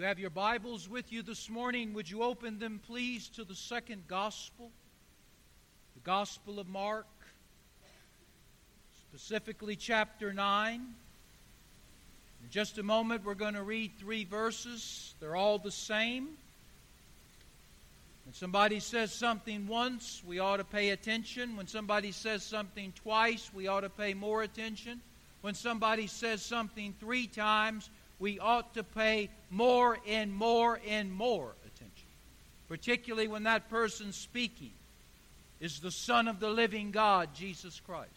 you have your Bibles with you this morning, would you open them, please, to the second Gospel, the Gospel of Mark, specifically chapter 9. In just a moment, we're going to read three verses. They're all the same. When somebody says something once, we ought to pay attention. When somebody says something twice, we ought to pay more attention. When somebody says something three times, we ought to pay more and more and more attention. Particularly when that person speaking is the Son of the living God, Jesus Christ.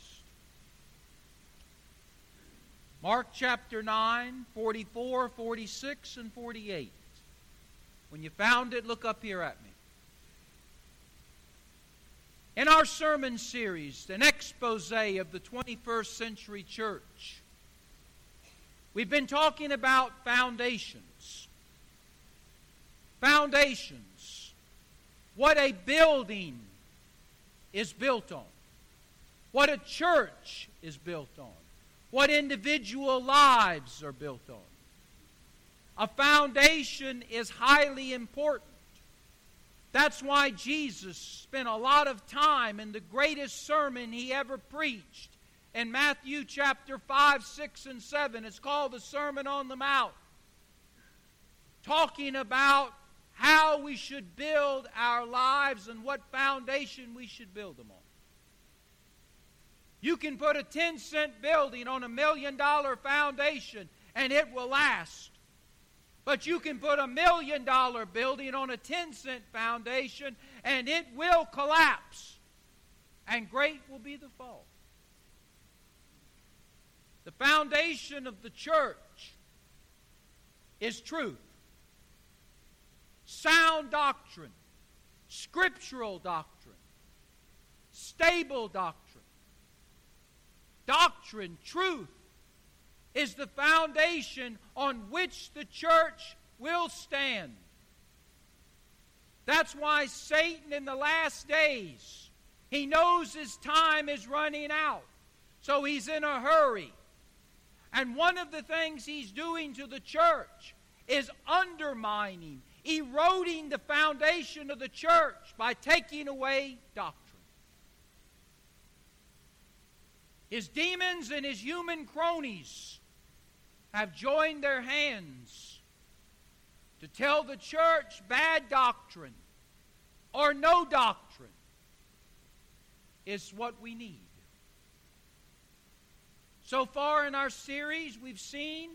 Mark chapter 9, 44, 46, and 48. When you found it, look up here at me. In our sermon series, an expose of the 21st century church, We've been talking about foundations. Foundations. What a building is built on. What a church is built on. What individual lives are built on. A foundation is highly important. That's why Jesus spent a lot of time in the greatest sermon he ever preached in Matthew chapter 5, 6, and 7. It's called the Sermon on the Mount. Talking about how we should build our lives and what foundation we should build them on. You can put a 10 cent building on a million dollar foundation and it will last. But you can put a million dollar building on a 10 cent foundation and it will collapse. And great will be the fall. The foundation of the church is truth, sound doctrine, scriptural doctrine, stable doctrine. Doctrine, truth, is the foundation on which the church will stand. That's why Satan in the last days, he knows his time is running out. So he's in a hurry. And one of the things he's doing to the church is undermining, eroding the foundation of the church by taking away doctrine. His demons and his human cronies have joined their hands to tell the church bad doctrine or no doctrine is what we need. So far in our series, we've seen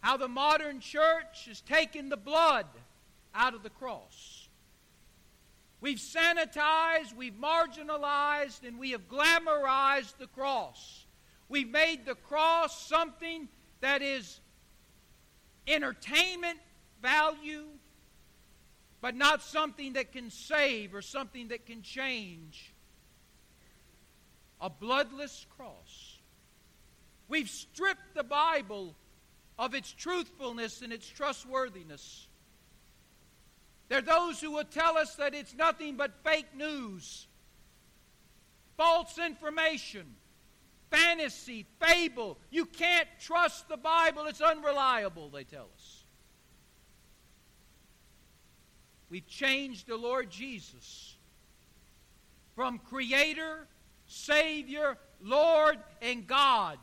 how the modern church has taken the blood out of the cross. We've sanitized, we've marginalized, and we have glamorized the cross. We've made the cross something that is entertainment value, but not something that can save or something that can change. A bloodless cross. We've stripped the Bible of its truthfulness and its trustworthiness. There are those who will tell us that it's nothing but fake news, false information, fantasy, fable. You can't trust the Bible, it's unreliable, they tell us. We've changed the Lord Jesus from Creator, Savior, Lord, and God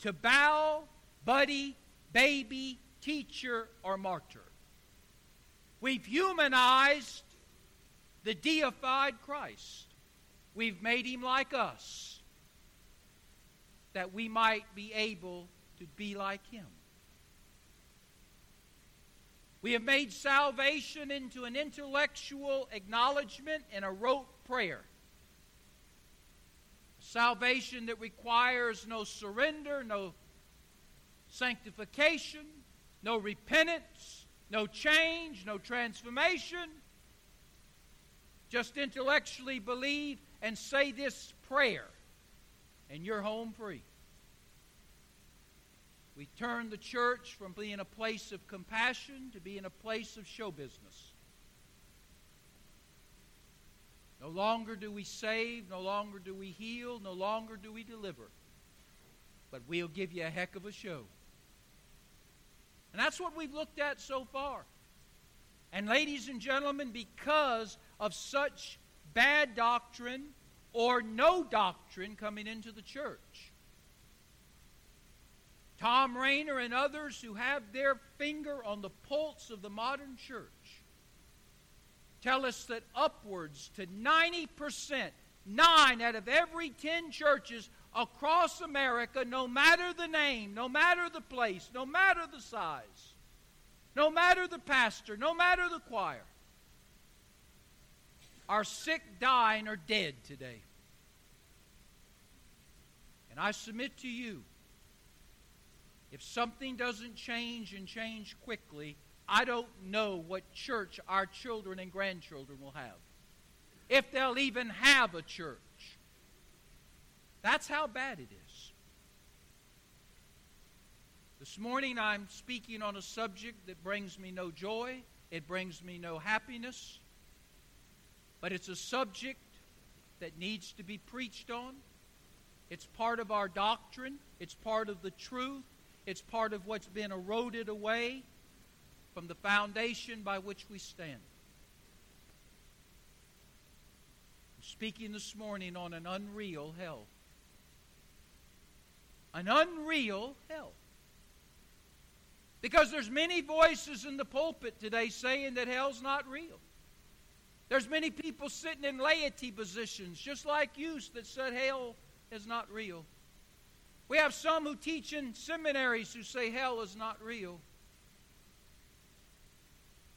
to bow, buddy, baby, teacher, or martyr. We've humanized the deified Christ. We've made him like us that we might be able to be like him. We have made salvation into an intellectual acknowledgement and a rote prayer. Salvation that requires no surrender, no sanctification, no repentance, no change, no transformation. Just intellectually believe and say this prayer, and you're home free. We turn the church from being a place of compassion to being a place of show business. No longer do we save, no longer do we heal, no longer do we deliver. But we'll give you a heck of a show. And that's what we've looked at so far. And, ladies and gentlemen, because of such bad doctrine or no doctrine coming into the church, Thom Rainer and others who have their finger on the pulse of the modern church tell us that upwards to 90%, nine out of every 10 churches across America, no matter the name, no matter the place, no matter the size, no matter the pastor, no matter the choir, are sick, dying, or dead today. And I submit to you if something doesn't change and change quickly, I don't know what church our children and grandchildren will have. If they'll even have a church. That's how bad it is. This morning I'm speaking on a subject that brings me no joy, it brings me no happiness, but it's a subject that needs to be preached on. It's part of our doctrine, it's part of the truth, it's part of what's been eroded away from the foundation by which we stand. I'm speaking this morning on an unreal hell. An unreal hell. Because there's many voices in the pulpit today saying that hell's not real. There's many people sitting in laity positions, just like you, that said hell is not real. We have some who teach in seminaries who say hell is not real.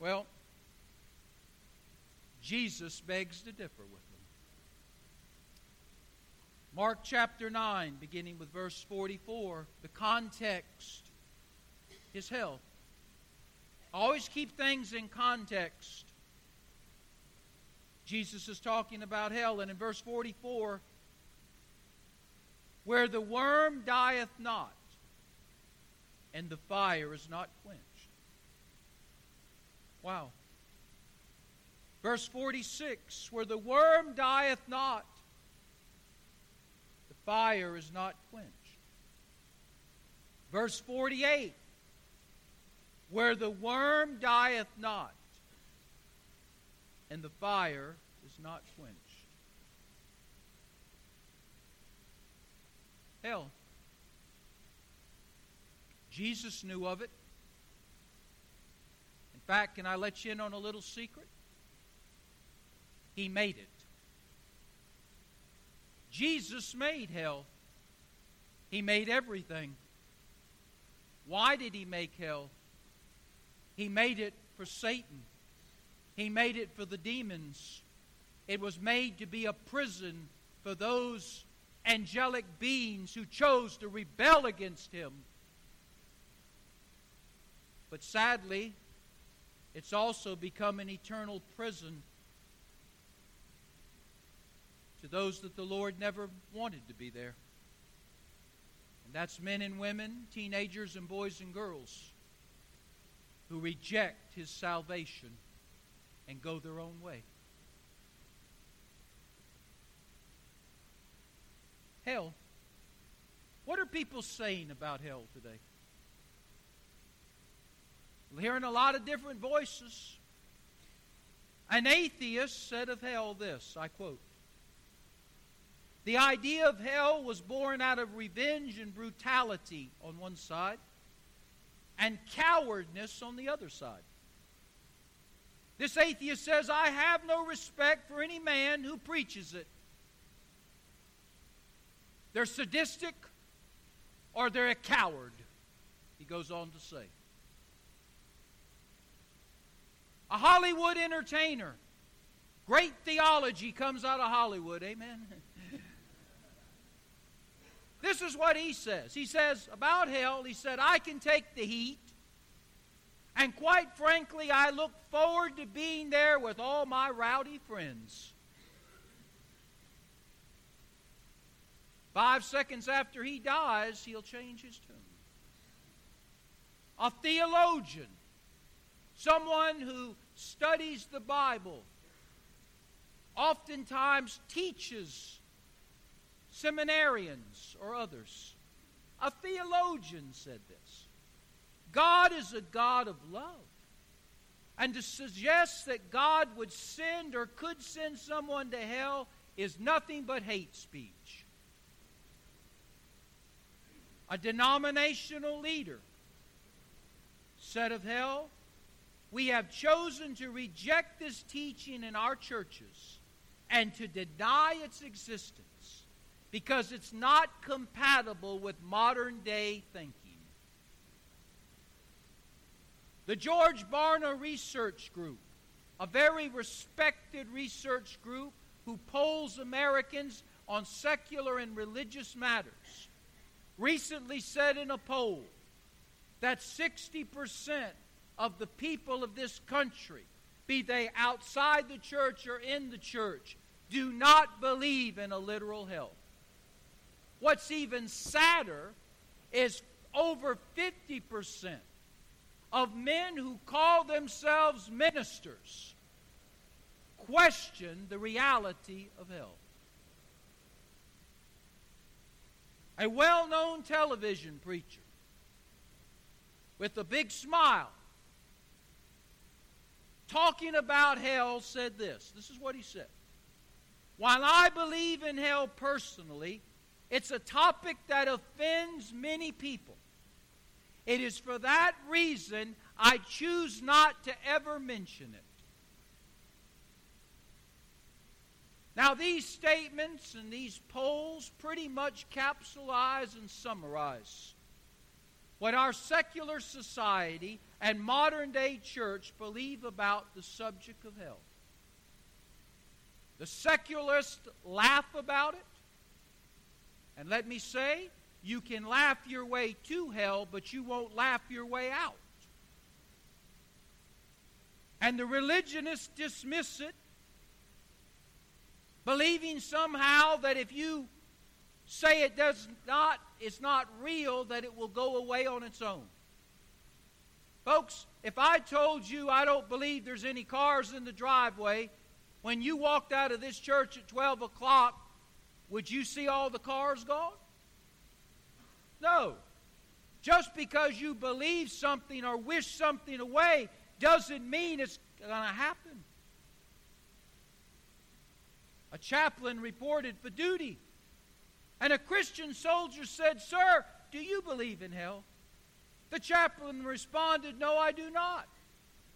Well, Jesus begs to differ with them. Mark chapter 9, beginning with verse 44, the context is hell. Always keep things in context. Jesus is talking about hell, and in verse 44, where the worm dieth not, and the fire is not quenched. Wow. Verse 46 Where the worm dieth not, the fire is not quenched. Verse 48 Where the worm dieth not, and the fire is not quenched. hell. Jesus knew of it. In fact, can I let you in on a little secret? He made it. Jesus made hell. He made everything. Why did he make hell? He made it for Satan. He made it for the demons. It was made to be a prison for those angelic beings who chose to rebel against him. But sadly, it's also become an eternal prison to those that the Lord never wanted to be there. And that's men and women, teenagers and boys and girls who reject his salvation and go their own way. Hell. What are people saying about hell today? Hearing a lot of different voices. An atheist said of hell this I quote The idea of hell was born out of revenge and brutality on one side, and cowardness on the other side. This atheist says, I have no respect for any man who preaches it. They're sadistic or they're a coward, he goes on to say. A Hollywood entertainer. Great theology comes out of Hollywood. Amen. this is what he says. He says about hell, he said, I can take the heat. And quite frankly, I look forward to being there with all my rowdy friends. Five seconds after he dies, he'll change his tune. A theologian, someone who studies the Bible, oftentimes teaches seminarians or others. A theologian said this. God is a God of love. And to suggest that God would send or could send someone to hell is nothing but hate speech. A denominational leader said of hell, We have chosen to reject this teaching in our churches and to deny its existence because it's not compatible with modern day thinking. The George Barna Research Group, a very respected research group who polls Americans on secular and religious matters, recently said in a poll that 60% of the people of this country, be they outside the church or in the church, do not believe in a literal hell. What's even sadder is over 50% of men who call themselves ministers question the reality of hell. A well known television preacher with a big smile talking about hell said this. This is what he said. While I believe in hell personally, it's a topic that offends many people. It is for that reason I choose not to ever mention it. Now, these statements and these polls pretty much capsulize and summarize what our secular society and modern day church believe about the subject of hell. The secularists laugh about it. And let me say, you can laugh your way to hell, but you won't laugh your way out. And the religionists dismiss it, believing somehow that if you say it does not, it's not real, that it will go away on its own. Folks, if I told you I don't believe there's any cars in the driveway, when you walked out of this church at 12 o'clock, would you see all the cars gone? No. Just because you believe something or wish something away doesn't mean it's going to happen. A chaplain reported for duty, and a Christian soldier said, Sir, do you believe in hell? The chaplain responded, No, I do not.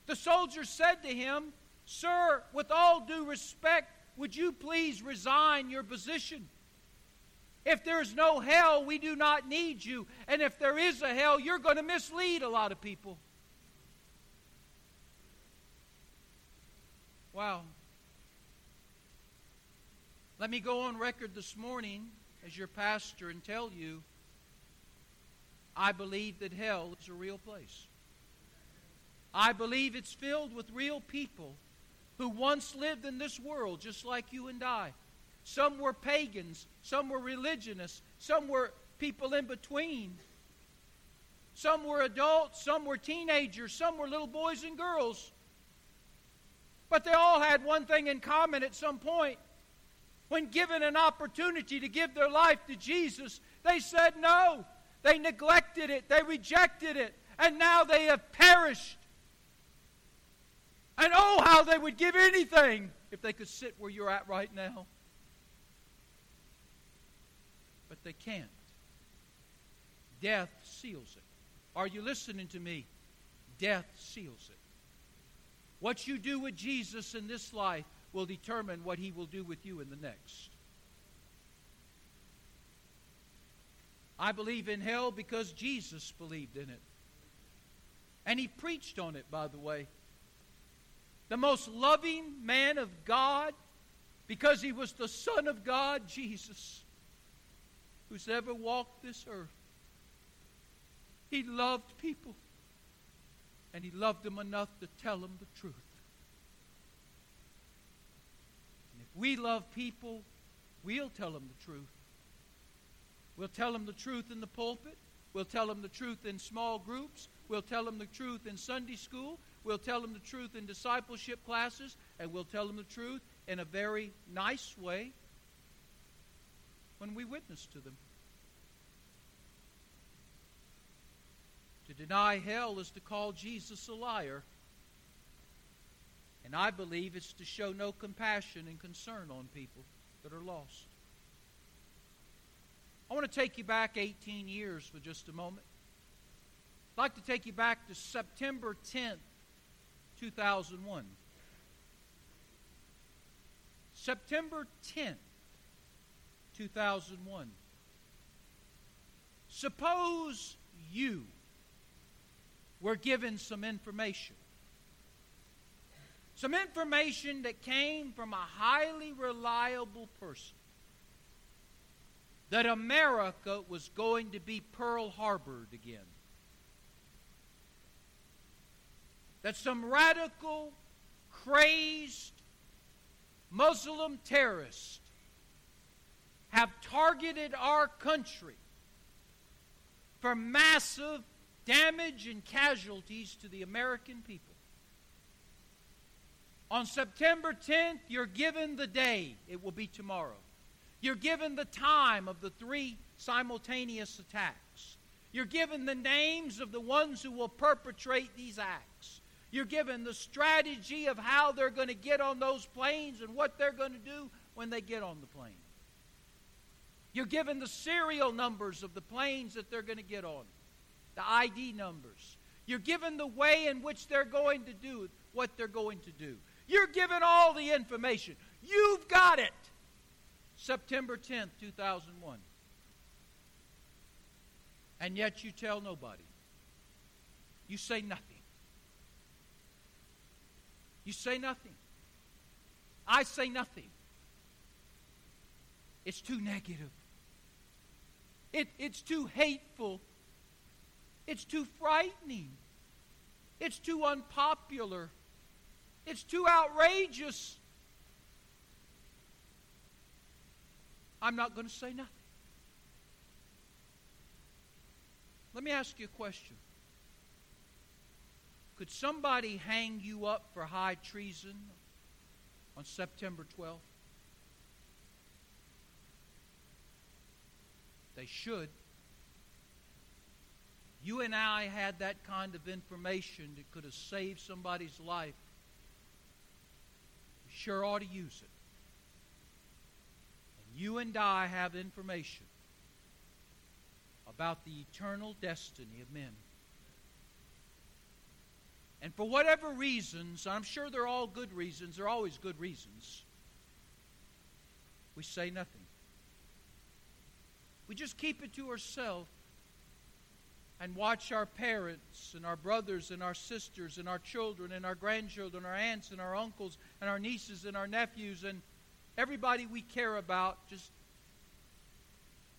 The soldier said to him, Sir, with all due respect, would you please resign your position? If there's no hell, we do not need you. And if there is a hell, you're going to mislead a lot of people. Wow. Let me go on record this morning as your pastor and tell you I believe that hell is a real place. I believe it's filled with real people who once lived in this world just like you and I. Some were pagans, some were religionists, some were people in between. Some were adults, some were teenagers, some were little boys and girls. But they all had one thing in common at some point. When given an opportunity to give their life to Jesus, they said no. They neglected it, they rejected it, and now they have perished. And oh, how they would give anything if they could sit where you're at right now. But they can't. Death seals it. Are you listening to me? Death seals it. What you do with Jesus in this life will determine what he will do with you in the next. I believe in hell because Jesus believed in it. And he preached on it, by the way the most loving man of God, because he was the Son of God, Jesus, who's ever walked this earth. He loved people, and he loved them enough to tell them the truth. And if we love people, we'll tell them the truth. We'll tell them the truth in the pulpit. We'll tell them the truth in small groups. We'll tell them the truth in Sunday school. We'll tell them the truth in discipleship classes, and we'll tell them the truth in a very nice way when we witness to them. To deny hell is to call Jesus a liar. And I believe it's to show no compassion and concern on people that are lost. I want to take you back 18 years for just a moment. I'd like to take you back to September 10th, 2001. September 10th, 2001. Suppose you were given some information. Some information that came from a highly reliable person that America was going to be Pearl Harbored again. That some radical, crazed Muslim terrorists have targeted our country for massive damage and casualties to the American people. On September 10th, you're given the day. It will be tomorrow. You're given the time of the three simultaneous attacks. You're given the names of the ones who will perpetrate these acts. You're given the strategy of how they're going to get on those planes and what they're going to do when they get on the plane. You're given the serial numbers of the planes that they're going to get on, the ID numbers. You're given the way in which they're going to do what they're going to do. You're given all the information. You've got it. September 10th, 2001. And yet you tell nobody. You say nothing. You say nothing. I say nothing. It's too negative. It, it's too hateful. It's too frightening. It's too unpopular. It's too outrageous. I'm not going to say nothing. Let me ask you a question. Could somebody hang you up for high treason on September 12th? They should. You and I had that kind of information that could have saved somebody's life. Sure ought to use it. And you and I have information about the eternal destiny of men. And for whatever reasons, I'm sure they're all good reasons, they're always good reasons, we say nothing. We just keep it to ourselves and watch our parents and our brothers and our sisters and our children and our grandchildren, our aunts and our uncles and our nieces and our nephews and everybody we care about just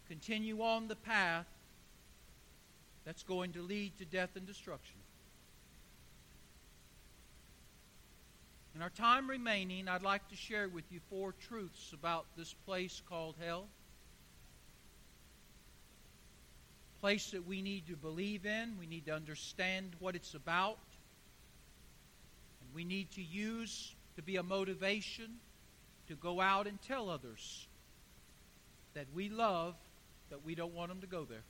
continue on the path that's going to lead to death and destruction. In our time remaining, I'd like to share with you four truths about this place called hell. Place that we need to believe in, we need to understand what it's about, and we need to use to be a motivation to go out and tell others that we love, that we don't want them to go there.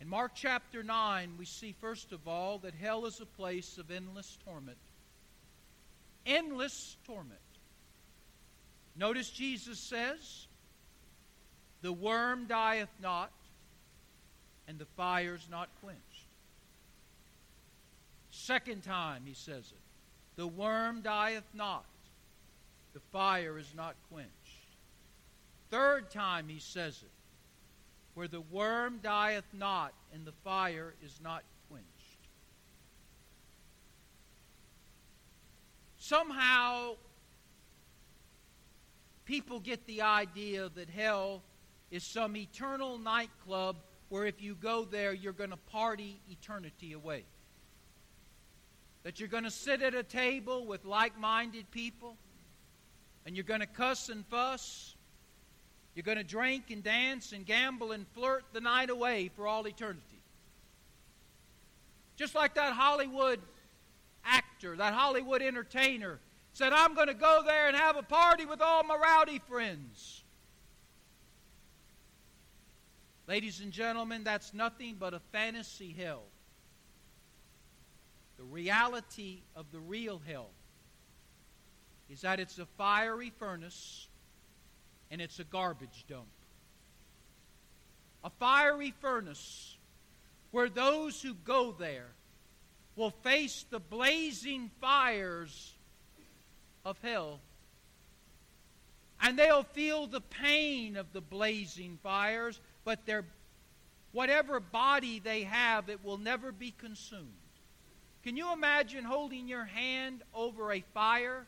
In Mark chapter 9, we see, first of all, that hell is a place of endless torment. Endless torment. Notice Jesus says, The worm dieth not, and the fire's not quenched. Second time he says it. The worm dieth not, the fire is not quenched. Third time he says it where the worm dieth not and the fire is not quenched. Somehow, people get the idea that hell is some eternal nightclub where if you go there, you're going to party eternity away. That you're going to sit at a table with like minded people and you're going to cuss and fuss you're going to drink and dance and gamble and flirt the night away for all eternity. Just like that Hollywood actor, that Hollywood entertainer said, I'm going to go there and have a party with all my rowdy friends. Ladies and gentlemen, that's nothing but a fantasy hell. The reality of the real hell is that it's a fiery furnace and it's a garbage dump. A fiery furnace where those who go there will face the blazing fires of hell. And they'll feel the pain of the blazing fires, but their whatever body they have, it will never be consumed. Can you imagine holding your hand over a fire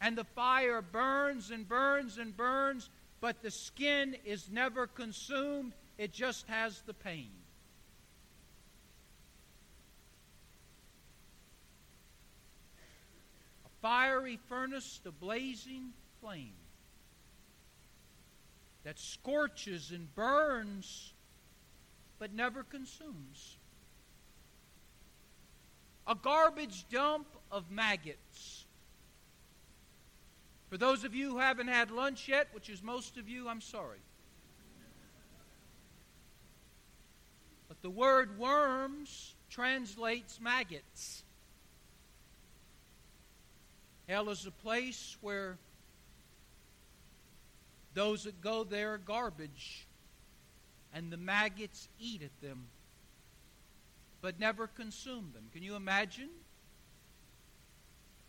and the fire burns and burns and burns, but the skin is never consumed? It just has the pain. A fiery furnace the blazing flame that scorches and burns but never consumes. A garbage dump of maggots. For those of you who haven't had lunch yet, which is most of you, I'm sorry. But the word worms translates maggots. Hell is a place where those that go there are garbage, and the maggots eat at them, but never consume them. Can you imagine?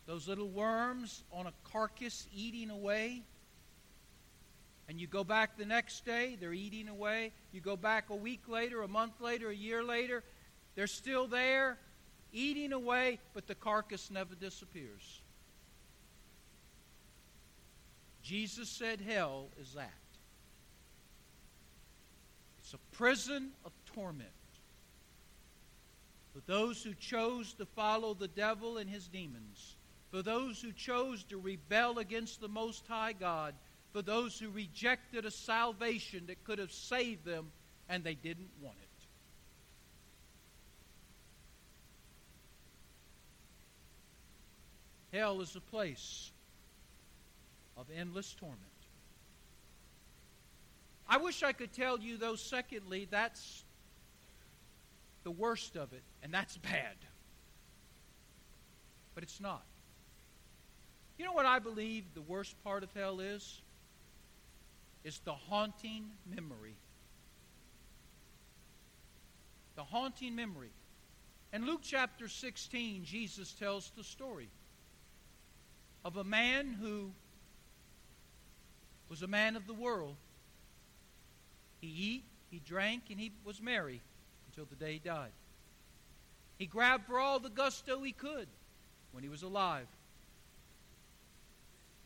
Those little worms on a carcass eating away and you go back the next day, they're eating away. You go back a week later, a month later, a year later, they're still there, eating away, but the carcass never disappears. Jesus said hell is that. It's a prison of torment. For those who chose to follow the devil and his demons, for those who chose to rebel against the Most High God, for those who rejected a salvation that could have saved them and they didn't want it. Hell is a place of endless torment. I wish I could tell you, though, secondly, that's the worst of it, and that's bad. But it's not. You know what I believe the worst part of hell is? is the haunting memory. The haunting memory. In Luke chapter 16, Jesus tells the story of a man who was a man of the world. He eat, he drank, and he was merry until the day he died. He grabbed for all the gusto he could when he was alive.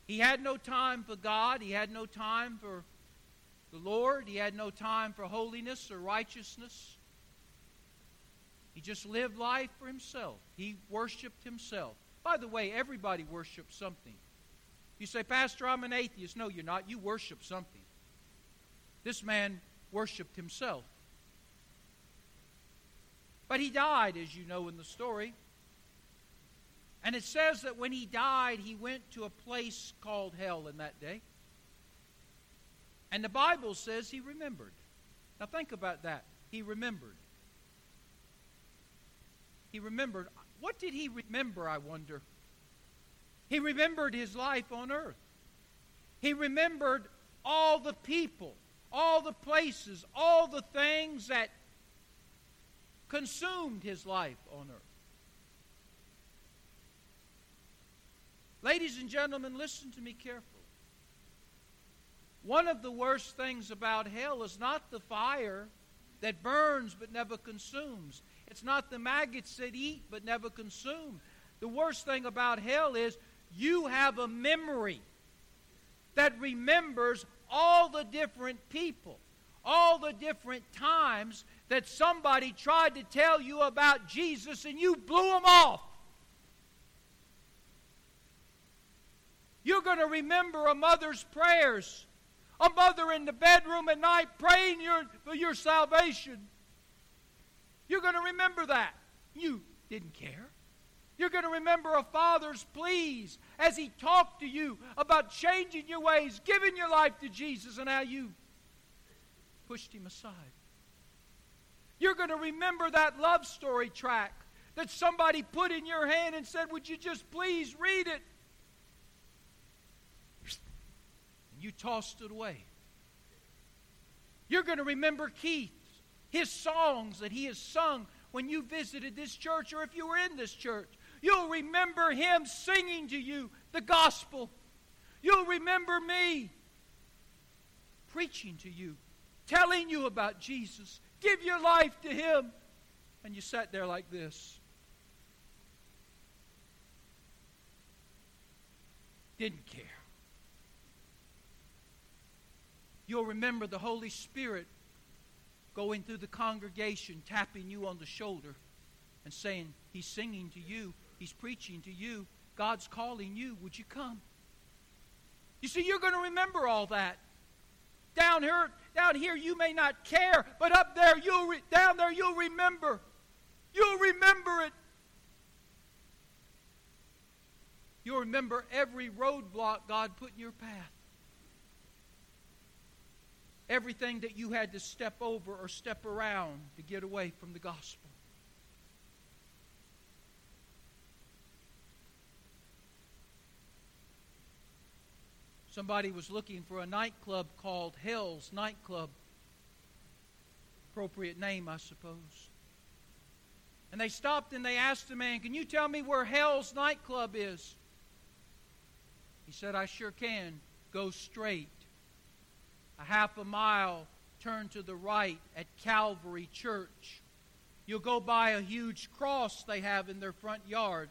He had no time for God. He had no time for the Lord. He had no time for holiness or righteousness. He just lived life for himself. He worshiped himself. By the way, everybody worships something. You say, Pastor, I'm an atheist. No, you're not. You worship something. This man worshiped himself. But he died, as you know in the story. And it says that when he died, he went to a place called hell in that day. And the Bible says he remembered. Now think about that. He remembered. He remembered. What did he remember, I wonder? He remembered his life on earth. He remembered all the people, all the places, all the things that consumed his life on earth. Ladies and gentlemen, listen to me carefully. One of the worst things about hell is not the fire that burns but never consumes. It's not the maggots that eat but never consume. The worst thing about hell is you have a memory that remembers all the different people, all the different times that somebody tried to tell you about Jesus and you blew them off. You're going to remember a mother's prayers, a mother in the bedroom at night praying your, for your salvation. You're going to remember that. You didn't care. You're going to remember a father's pleas as he talked to you about changing your ways, giving your life to Jesus, and how you pushed him aside. You're going to remember that love story track that somebody put in your hand and said, Would you just please read it? And you tossed it away. You're going to remember Keith, his songs that he has sung when you visited this church or if you were in this church. You'll remember him singing to you the gospel. You'll remember me preaching to you, telling you about Jesus. Give your life to him. And you sat there like this. Didn't care. You'll remember the Holy Spirit going through the congregation, tapping you on the shoulder and saying, He's singing to you, He's preaching to you, God's calling you. Would you come? You see, you're going to remember all that. Down here, down here, you may not care, but up there, you'll re- down there, you'll remember. You'll remember it. You'll remember every roadblock God put in your path. Everything that you had to step over or step around to get away from the gospel. Somebody was looking for a nightclub called Hell's Nightclub. Appropriate name, I suppose. And they stopped and they asked the man, Can you tell me where Hell's Nightclub is? He said, I sure can. Go straight. A half a mile, turn to the right at Calvary Church. You'll go by a huge cross they have in their front yard.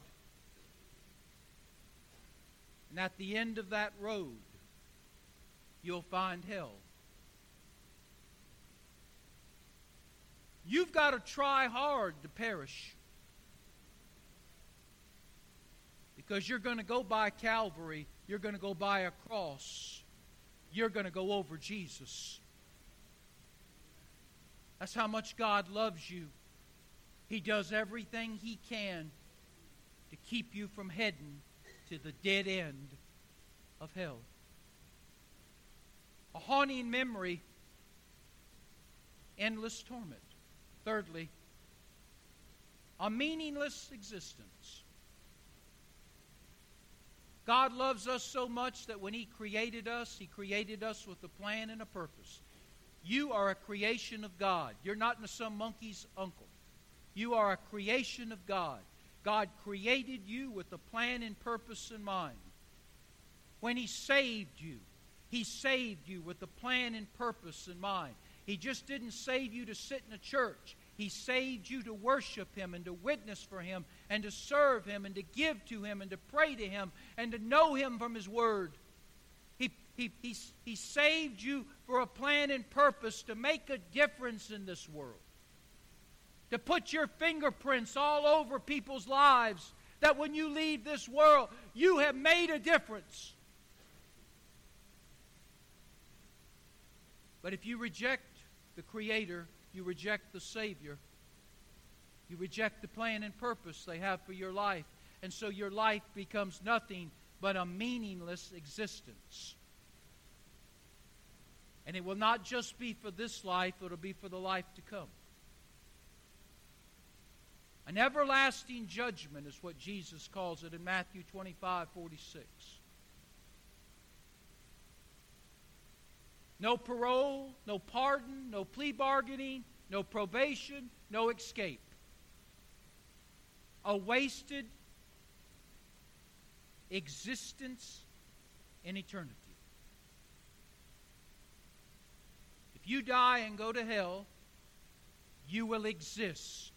And at the end of that road, you'll find hell. You've got to try hard to perish. Because you're going to go by Calvary, you're going to go by a cross, you're going to go over Jesus. That's how much God loves you. He does everything He can to keep you from heading to the dead end of hell a haunting memory, endless torment. Thirdly, a meaningless existence. God loves us so much that when He created us, He created us with a plan and a purpose. You are a creation of God. You're not some monkey's uncle. You are a creation of God. God created you with a plan and purpose in mind. When He saved you, he saved you with a plan and purpose in mind. He just didn't save you to sit in a church. He saved you to worship Him and to witness for Him and to serve Him and to give to Him and to pray to Him and to know Him from His Word. He, he, he, he saved you for a plan and purpose to make a difference in this world, to put your fingerprints all over people's lives, that when you leave this world, you have made a difference. But if you reject the Creator, you reject the Savior, you reject the plan and purpose they have for your life. And so your life becomes nothing but a meaningless existence. And it will not just be for this life, it'll be for the life to come. An everlasting judgment is what Jesus calls it in Matthew 25 46. No parole, no pardon, no plea bargaining, no probation, no escape. A wasted existence in eternity. If you die and go to hell, you will exist.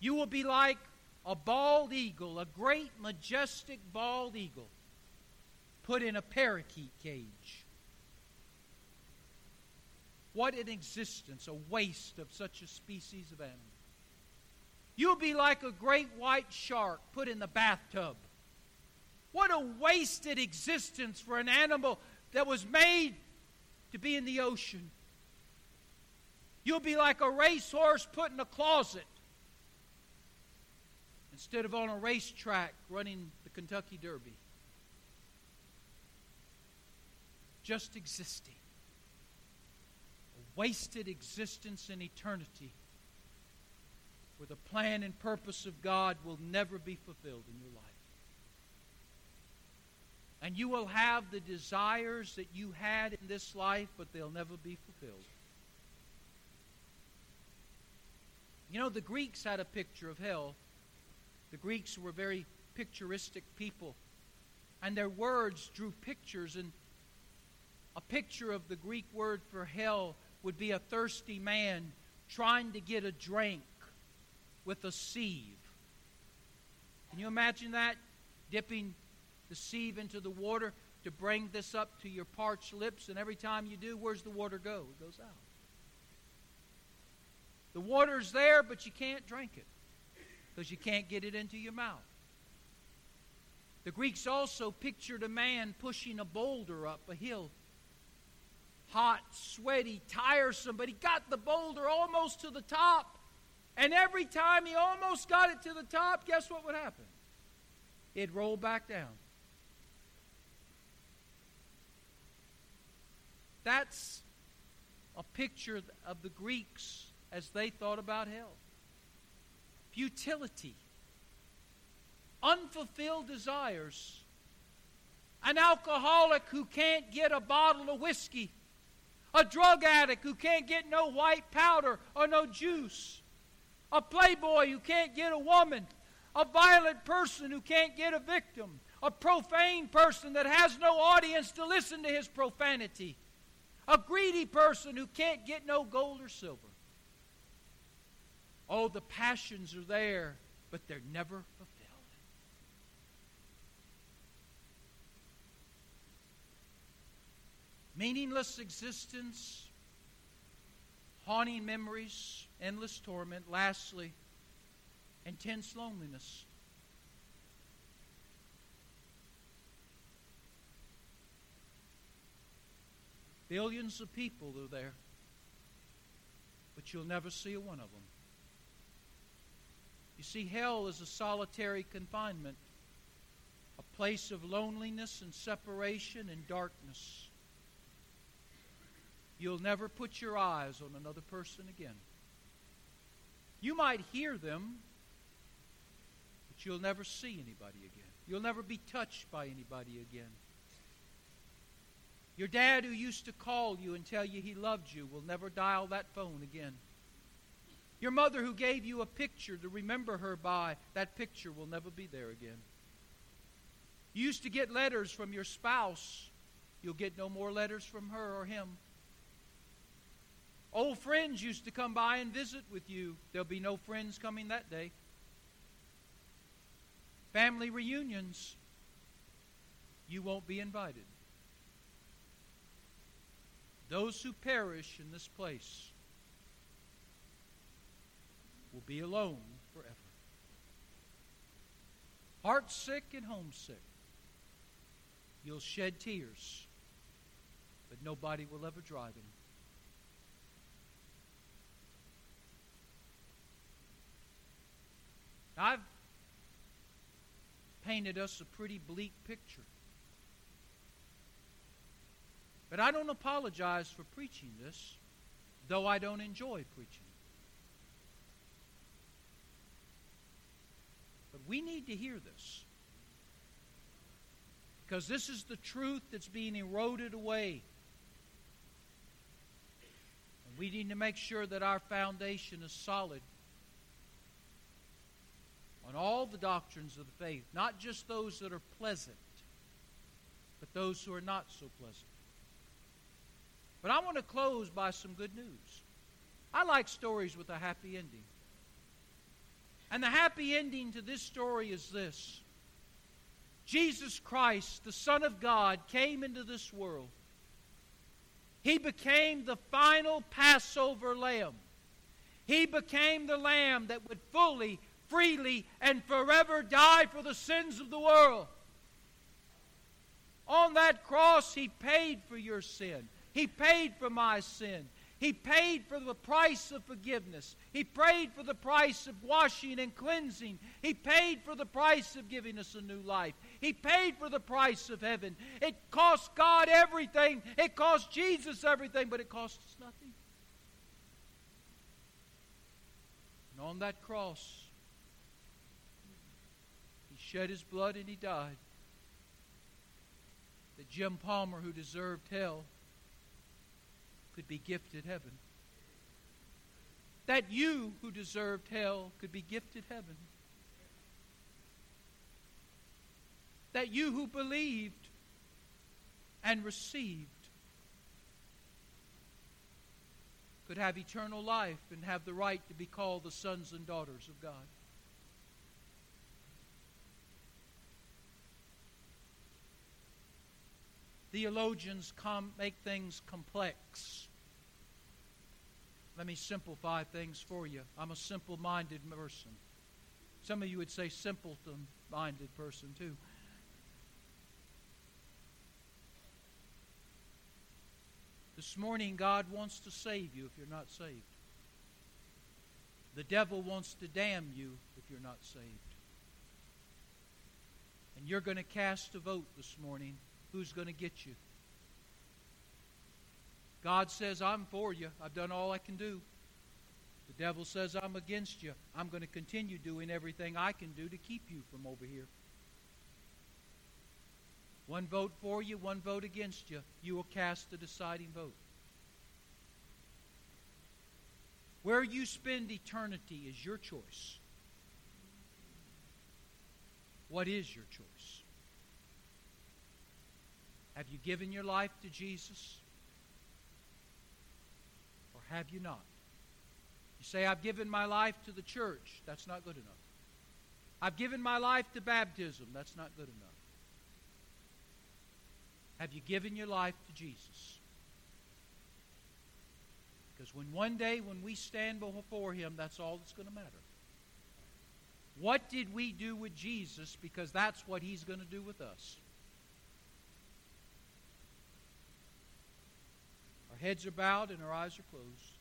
You will be like a bald eagle, a great, majestic bald eagle, put in a parakeet cage. What an existence, a waste of such a species of animal. You'll be like a great white shark put in the bathtub. What a wasted existence for an animal that was made to be in the ocean. You'll be like a racehorse put in a closet instead of on a racetrack running the Kentucky Derby. Just existing. Wasted existence in eternity where the plan and purpose of God will never be fulfilled in your life. And you will have the desires that you had in this life, but they'll never be fulfilled. You know, the Greeks had a picture of hell. The Greeks were very picturestic people. And their words drew pictures. And a picture of the Greek word for hell would be a thirsty man trying to get a drink with a sieve. Can you imagine that? Dipping the sieve into the water to bring this up to your parched lips, and every time you do, where's the water go? It goes out. The water's there, but you can't drink it because you can't get it into your mouth. The Greeks also pictured a man pushing a boulder up a hill. Hot, sweaty, tiresome, but he got the boulder almost to the top. And every time he almost got it to the top, guess what would happen? It'd roll back down. That's a picture of the Greeks as they thought about hell. Futility, unfulfilled desires, an alcoholic who can't get a bottle of whiskey, a drug addict who can't get no white powder or no juice, a playboy who can't get a woman, a violent person who can't get a victim, a profane person that has no audience to listen to his profanity, a greedy person who can't get no gold or silver. Oh, the passions are there, but they're never fulfilled. Meaningless existence, haunting memories, endless torment. Lastly, intense loneliness. Billions of people are there, but you'll never see a one of them. You see, hell is a solitary confinement, a place of loneliness and separation and darkness. You'll never put your eyes on another person again. You might hear them, but you'll never see anybody again. You'll never be touched by anybody again. Your dad, who used to call you and tell you he loved you, will never dial that phone again. Your mother, who gave you a picture to remember her by, that picture will never be there again. You used to get letters from your spouse. You'll get no more letters from her or him. Old friends used to come by and visit with you. There'll be no friends coming that day. Family reunions, you won't be invited. Those who perish in this place will be alone forever. Heart sick and homesick. You'll shed tears, but nobody will ever dry them. I've painted us a pretty bleak picture. But I don't apologize for preaching this, though I don't enjoy preaching. But we need to hear this. Because this is the truth that's being eroded away. And we need to make sure that our foundation is solid on all the doctrines of the faith, not just those that are pleasant, but those who are not so pleasant. But I want to close by some good news. I like stories with a happy ending. And the happy ending to this story is this Jesus Christ, the Son of God, came into this world. He became the final Passover lamb. He became the lamb that would fully, freely and forever die for the sins of the world. On that cross, He paid for your sin. He paid for my sin. He paid for the price of forgiveness. He paid for the price of washing and cleansing. He paid for the price of giving us a new life. He paid for the price of heaven. It cost God everything. It cost Jesus everything, but it cost us nothing. And on that cross, shed his blood and he died. That Jim Palmer, who deserved hell, could be gifted heaven. That you, who deserved hell, could be gifted heaven. That you who believed and received could have eternal life and have the right to be called the sons and daughters of God. Theologians come, make things complex. Let me simplify things for you. I'm a simple minded person. Some of you would say simpleton minded person too. This morning, God wants to save you if you're not saved. The devil wants to damn you if you're not saved. And you're going to cast a vote this morning. Who's going to get you? God says, I'm for you. I've done all I can do. The devil says, I'm against you. I'm going to continue doing everything I can do to keep you from over here. One vote for you, one vote against you. You will cast the deciding vote. Where you spend eternity is your choice. What is your choice? Have you given your life to Jesus? Or have you not? You say, I've given my life to the church. That's not good enough. I've given my life to baptism. That's not good enough. Have you given your life to Jesus? Because when one day when we stand before him, that's all that's going to matter. What did we do with Jesus? Because that's what he's going to do with us. Our heads are bowed and our eyes are closed.